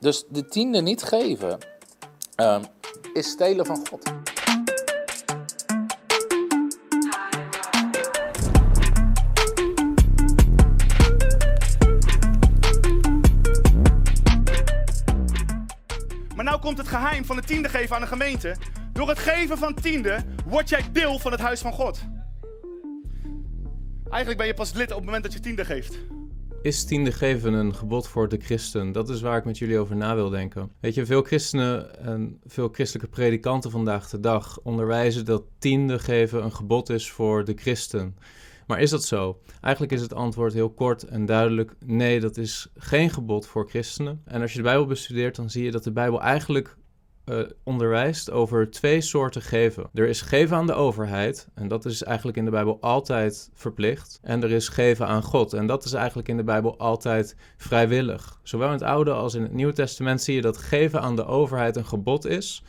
Dus de tiende niet geven ehm, is stelen van God. Maar nou komt het geheim van de tiende geven aan de gemeente. Door het geven van tiende word jij deel van het huis van God. Eigenlijk ben je pas lid op het moment dat je tiende geeft. Is tiende geven een gebod voor de christen? Dat is waar ik met jullie over na wil denken. Weet je, veel christenen en veel christelijke predikanten vandaag de dag onderwijzen dat tiende geven een gebod is voor de christen. Maar is dat zo? Eigenlijk is het antwoord heel kort en duidelijk: nee, dat is geen gebod voor christenen. En als je de Bijbel bestudeert, dan zie je dat de Bijbel eigenlijk uh, onderwijst over twee soorten geven. Er is geven aan de overheid, en dat is eigenlijk in de Bijbel altijd verplicht. En er is geven aan God, en dat is eigenlijk in de Bijbel altijd vrijwillig. Zowel in het Oude als in het Nieuwe Testament zie je dat geven aan de overheid een gebod is.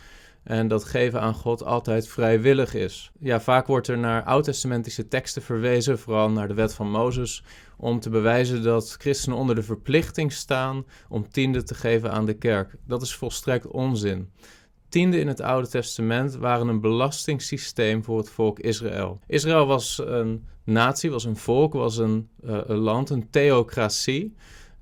En dat geven aan God altijd vrijwillig is. Ja, vaak wordt er naar oud-testamentische teksten verwezen, vooral naar de wet van Mozes, om te bewijzen dat christenen onder de verplichting staan om tiende te geven aan de kerk. Dat is volstrekt onzin. Tiende in het Oude Testament waren een belastingssysteem voor het volk Israël. Israël was een natie, was een volk, was een, uh, een land, een theocratie.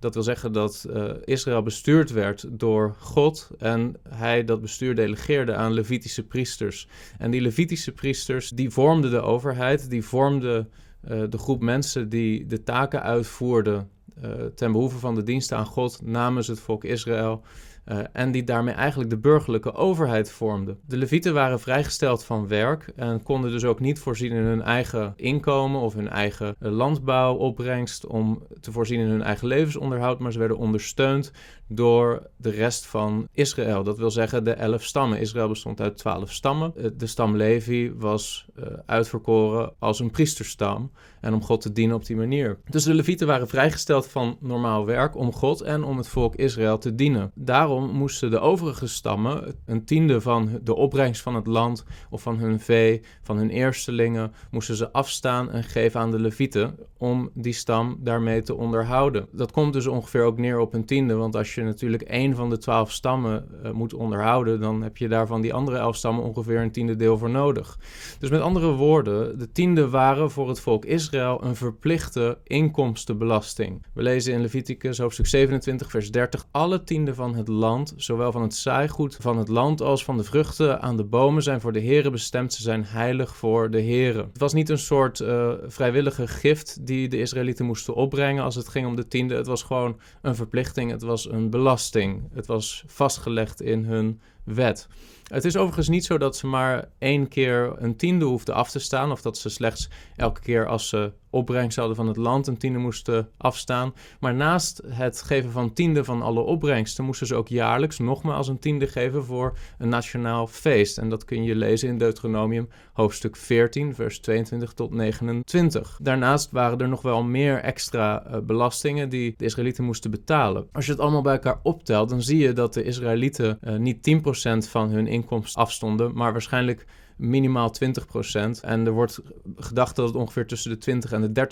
Dat wil zeggen dat uh, Israël bestuurd werd door God en hij dat bestuur delegeerde aan Levitische priesters. En die Levitische priesters, die vormden de overheid, die vormden uh, de groep mensen die de taken uitvoerden uh, ten behoeve van de dienst aan God namens het volk Israël. Uh, en die daarmee eigenlijk de burgerlijke overheid vormden. De Levieten waren vrijgesteld van werk en konden dus ook niet voorzien in hun eigen inkomen of hun eigen landbouwopbrengst om te voorzien in hun eigen levensonderhoud, maar ze werden ondersteund door de rest van Israël. Dat wil zeggen de elf stammen. Israël bestond uit twaalf stammen. De stam Levi was uitverkoren als een priesterstam en om God te dienen op die manier. Dus de Levieten waren vrijgesteld van normaal werk om God en om het volk Israël te dienen. Daarom moesten de overige stammen een tiende van de opbrengst van het land of van hun vee, van hun eerstelingen, moesten ze afstaan en geven aan de Levieten om die stam daarmee te onderhouden. Dat komt dus ongeveer ook neer op een tiende, want als je natuurlijk één van de twaalf stammen uh, moet onderhouden, dan heb je daarvan die andere elf stammen ongeveer een tiende deel voor nodig. Dus met andere woorden, de tiende waren voor het volk Israël een verplichte inkomstenbelasting. We lezen in Leviticus hoofdstuk 27, vers 30: Alle tienden van het land, zowel van het zaaigoed van het land als van de vruchten aan de bomen, zijn voor de Here bestemd. Ze zijn heilig voor de Here. Het was niet een soort uh, vrijwillige gift die de Israëlieten moesten opbrengen als het ging om de tiende. Het was gewoon een verplichting. Het was een belasting. Het was vastgelegd in hun wet. Het is overigens niet zo dat ze maar één keer een tiende hoefden af te staan, of dat ze slechts elke keer als ze opbrengst hadden van het land een tiende moesten afstaan. Maar naast het geven van tiende van alle opbrengsten moesten ze ook jaarlijks nogmaals een tiende geven voor een nationaal feest. En dat kun je lezen in Deuteronomium hoofdstuk 14, vers 22 tot 29. Daarnaast waren er nog wel meer extra uh, belastingen die de Israëlieten moesten betalen. Als je het allemaal bij elkaar optelt, dan zie je dat de Israëlieten uh, niet 10% van hun inkomsten afstonden, maar waarschijnlijk minimaal 20%. En er wordt gedacht dat het ongeveer tussen de 20 en de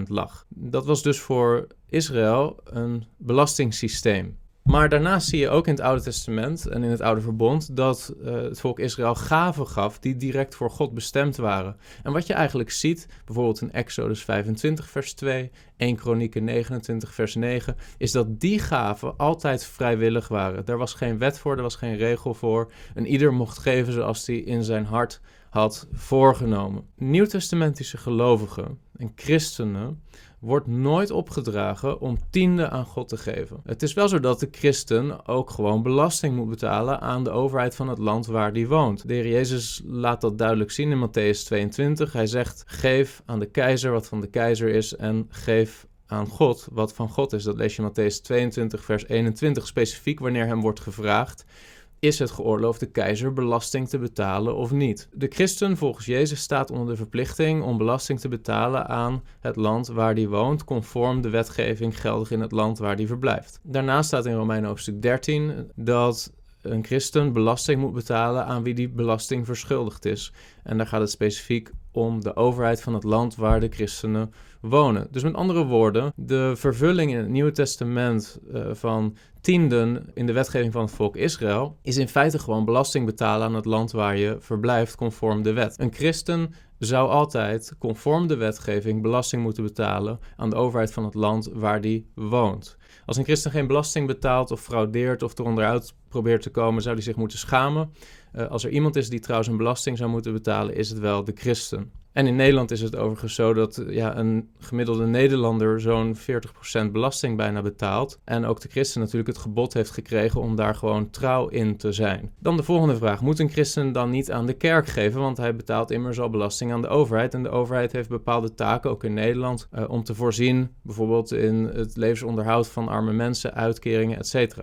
30% lag. Dat was dus voor Israël een belastingssysteem. Maar daarnaast zie je ook in het Oude Testament en in het Oude Verbond dat uh, het volk Israël gaven gaf die direct voor God bestemd waren. En wat je eigenlijk ziet, bijvoorbeeld in Exodus 25, vers 2, 1 Kronieken 29, vers 9, is dat die gaven altijd vrijwillig waren. Er was geen wet voor, er was geen regel voor. En ieder mocht geven zoals hij in zijn hart had voorgenomen. Nieuwtestamentische gelovigen en christenen wordt nooit opgedragen om tiende aan God te geven. Het is wel zo dat de christen ook gewoon belasting moet betalen aan de overheid van het land waar die woont. De Heer Jezus laat dat duidelijk zien in Matthäus 22. Hij zegt: Geef aan de keizer wat van de keizer is en geef aan God wat van God is. Dat lees je in Matthäus 22, vers 21, specifiek wanneer hem wordt gevraagd is het geoorloofd de keizer belasting te betalen of niet? De christen volgens Jezus staat onder de verplichting om belasting te betalen aan het land waar hij woont, conform de wetgeving geldig in het land waar hij verblijft. Daarnaast staat in Romeinen hoofdstuk 13 dat een christen belasting moet betalen aan wie die belasting verschuldigd is. En daar gaat het specifiek om de overheid van het land waar de christenen wonen. Dus met andere woorden, de vervulling in het Nieuwe Testament uh, van tienden in de wetgeving van het volk Israël is in feite gewoon belasting betalen aan het land waar je verblijft conform de wet. Een christen zou altijd conform de wetgeving belasting moeten betalen aan de overheid van het land waar die woont. Als een christen geen belasting betaalt of fraudeert of er onderuit probeert te komen, zou hij zich moeten schamen. Uh, als er iemand is die trouwens een belasting zou moeten betalen, is het wel de christen. En in Nederland is het overigens zo dat ja, een gemiddelde Nederlander zo'n 40% belasting bijna betaalt. En ook de christen natuurlijk het gebod heeft gekregen om daar gewoon trouw in te zijn. Dan de volgende vraag. Moet een christen dan niet aan de kerk geven? Want hij betaalt immers al belasting aan de overheid. En de overheid heeft bepaalde taken, ook in Nederland, uh, om te voorzien bijvoorbeeld in het levensonderhoud van arme mensen, uitkeringen, etc.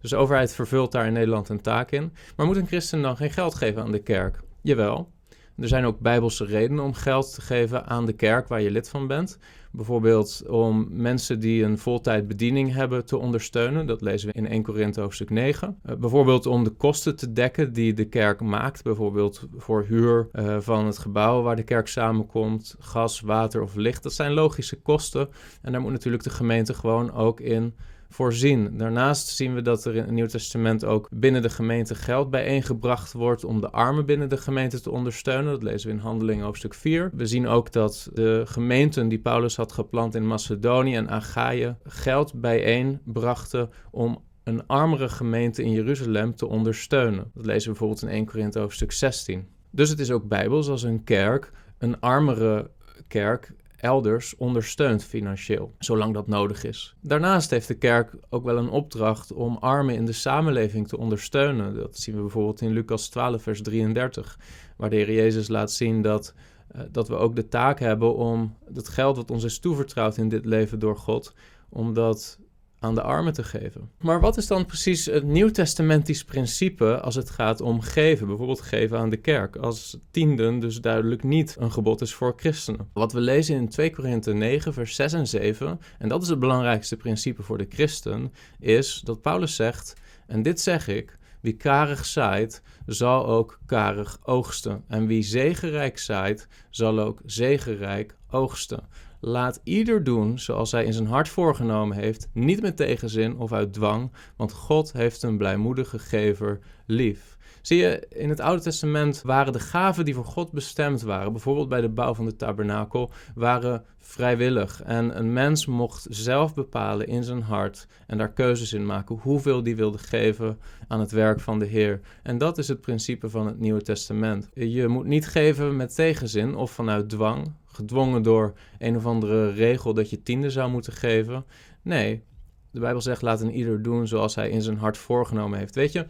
Dus de overheid vervult daar in Nederland een taak in. Maar moet een christen dan geen geld geven aan de kerk? Jawel. Er zijn ook bijbelse redenen om geld te geven aan de kerk waar je lid van bent. Bijvoorbeeld om mensen die een voltijd bediening hebben te ondersteunen. Dat lezen we in 1 Korinthe hoofdstuk 9. Uh, bijvoorbeeld om de kosten te dekken die de kerk maakt. Bijvoorbeeld voor huur uh, van het gebouw waar de kerk samenkomt. Gas, water of licht. Dat zijn logische kosten. En daar moet natuurlijk de gemeente gewoon ook in voorzien. Daarnaast zien we dat er in het Nieuw Testament ook binnen de gemeente geld bijeengebracht wordt om de armen binnen de gemeente te ondersteunen. Dat lezen we in Handelingen hoofdstuk 4. We zien ook dat de gemeenten die Paulus had geplant in Macedonië en Achaïe geld bijeenbrachten om een armere gemeente in Jeruzalem te ondersteunen. Dat lezen we bijvoorbeeld in 1 Korinthe hoofdstuk 16. Dus het is ook bijbels als een kerk een armere kerk elders ondersteunt financieel, zolang dat nodig is. Daarnaast heeft de kerk ook wel een opdracht om armen in de samenleving te ondersteunen. Dat zien we bijvoorbeeld in Lucas 12, vers 33, waar de Heer Jezus laat zien dat, uh, dat we ook de taak hebben om het geld wat ons is toevertrouwd in dit leven door God, om dat aan de armen te geven. Maar wat is dan precies het nieuwtestamentisch principe als het gaat om geven? Bijvoorbeeld geven aan de kerk, als tienden dus duidelijk niet een gebod is voor christenen. Wat we lezen in 2 Korinthe 9, vers 6 en 7, en dat is het belangrijkste principe voor de christen, is dat Paulus zegt, en dit zeg ik, wie karig zaait, zal ook karig oogsten. En wie zegenrijk zaait, zal ook zegenrijk oogsten. Laat ieder doen zoals hij in zijn hart voorgenomen heeft, niet met tegenzin of uit dwang, want God heeft een blijmoedige gever lief. Zie je, in het Oude Testament waren de gaven die voor God bestemd waren, bijvoorbeeld bij de bouw van de tabernakel, waren vrijwillig. En een mens mocht zelf bepalen in zijn hart en daar keuzes in maken hoeveel die wilde geven aan het werk van de Heer. En dat is het principe van het Nieuwe Testament. Je moet niet geven met tegenzin of vanuit dwang, gedwongen door een of andere regel dat je tiende zou moeten geven. Nee, de Bijbel zegt laat een ieder doen zoals hij in zijn hart voorgenomen heeft. Weet je,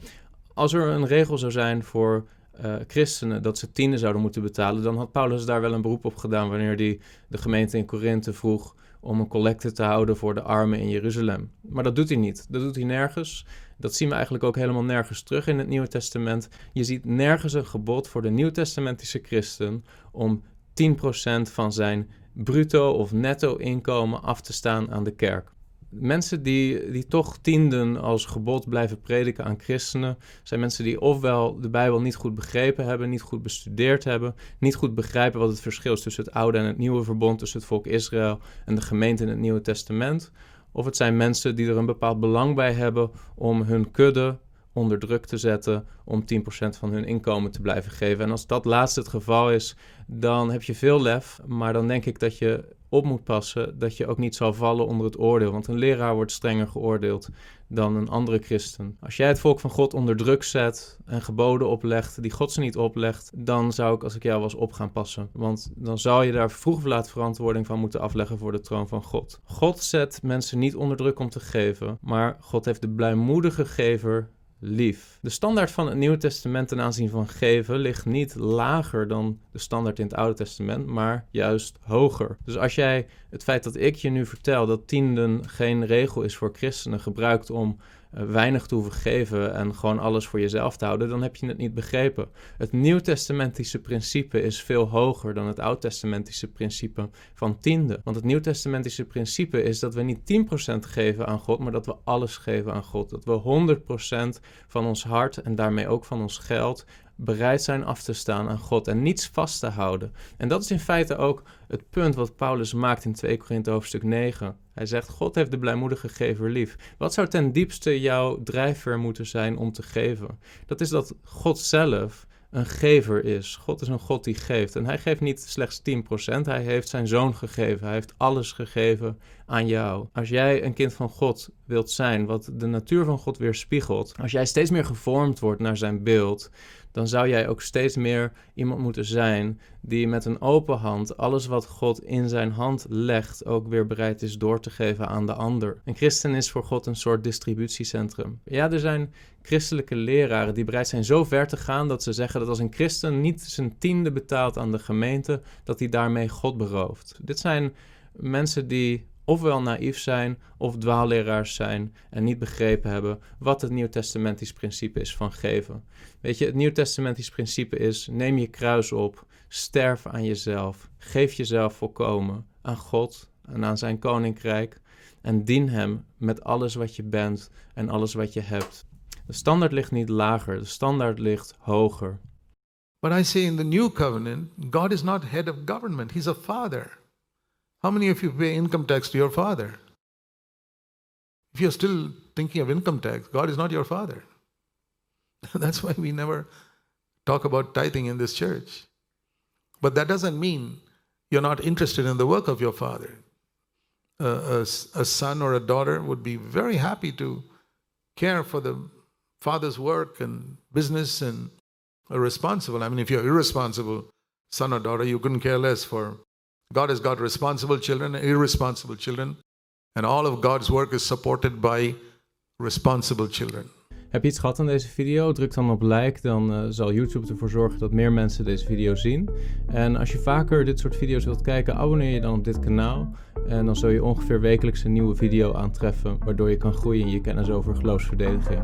als er een regel zou zijn voor uh, christenen dat ze tiende zouden moeten betalen, dan had Paulus daar wel een beroep op gedaan wanneer hij de gemeente in Korinthe vroeg om een collecte te houden voor de armen in Jeruzalem. Maar dat doet hij niet. Dat doet hij nergens. Dat zien we eigenlijk ook helemaal nergens terug in het Nieuwe Testament. Je ziet nergens een gebod voor de Nieuwtestamentische christen om 10% van zijn bruto of netto inkomen af te staan aan de kerk. Mensen die, die toch tienden als gebod blijven prediken aan christenen, zijn mensen die ofwel de Bijbel niet goed begrepen hebben, niet goed bestudeerd hebben, niet goed begrijpen wat het verschil is tussen het Oude en het Nieuwe Verbond, tussen het volk Israël en de gemeente in het Nieuwe Testament. Of het zijn mensen die er een bepaald belang bij hebben om hun kudde onder druk te zetten om 10% van hun inkomen te blijven geven. En als dat laatste het geval is, dan heb je veel lef, maar dan denk ik dat je op moet passen dat je ook niet zal vallen onder het oordeel. Want een leraar wordt strenger geoordeeld dan een andere christen. Als jij het volk van God onder druk zet en geboden oplegt die God ze niet oplegt, dan zou ik als ik jou was op gaan passen. Want dan zou je daar vroeg of laat verantwoording van moeten afleggen voor de troon van God. God zet mensen niet onder druk om te geven, maar God heeft de blijmoedige gever lief. De standaard van het Nieuwe Testament ten aanzien van geven ligt niet lager dan de standaard in het Oude Testament, maar juist hoger. Dus als jij het feit dat ik je nu vertel dat tienden geen regel is voor christenen gebruikt om weinig te hoeven geven en gewoon alles voor jezelf te houden, dan heb je het niet begrepen. Het Nieuwtestamentische principe is veel hoger dan het Oud-testamentische principe van tiende. Want het Nieuwtestamentische principe is dat we niet 10% geven aan God, maar dat we alles geven aan God. Dat we 100% van ons hart en daarmee ook van ons geld bereid zijn af te staan aan God en niets vast te houden. En dat is in feite ook het punt wat Paulus maakt in 2 Korinthe hoofdstuk 9. Hij zegt, God heeft de blijmoedige gever lief. Wat zou ten diepste jouw drijfveer moeten zijn om te geven? Dat is dat God zelf een gever is. God is een God die geeft. En hij geeft niet slechts 10%, hij heeft zijn zoon gegeven. Hij heeft alles gegeven aan jou. Als jij een kind van God wilt zijn, wat de natuur van God weerspiegelt, als jij steeds meer gevormd wordt naar zijn beeld, dan zou jij ook steeds meer iemand moeten zijn die met een open hand alles wat God in zijn hand legt ook weer bereid is door te geven aan de ander. Een christen is voor God een soort distributiecentrum. Ja, er zijn christelijke leraren die bereid zijn zo ver te gaan dat ze zeggen dat als een christen niet zijn tiende betaalt aan de gemeente, dat hij daarmee God berooft. Dit zijn mensen die ofwel naïef zijn of dwaalleraars zijn en niet begrepen hebben wat het Nieuwtestamentisch principe is van geven. Weet je, het Nieuwtestamentisch principe is: neem je kruis op, sterf aan jezelf, geef jezelf volkomen aan God en aan zijn koninkrijk en dien hem met alles wat je bent en alles wat je hebt. De standaard ligt niet lager, de standaard ligt hoger. But I say in the new covenant, God is not head of government, He's a father. How many of you pay income tax to your father? If you're still thinking of income tax, God is not your father. That's why we never talk about tithing in this church. But that doesn't mean you're not interested in the work of your father. Uh, a, a son or a daughter would be very happy to care for the father's work and business and are responsible. I mean, if you're irresponsible son or daughter, you couldn't care less for. God has got responsible children irresponsible children, and all of God's work is supported by responsible children. Heb je iets gehad aan deze video? Druk dan op like, dan uh, zal YouTube ervoor zorgen dat meer mensen deze video zien. En als je vaker dit soort video's wilt kijken, abonneer je dan op dit kanaal. En dan zul je ongeveer wekelijks een nieuwe video aantreffen, waardoor je kan groeien in je kennis over geloofsverdediging.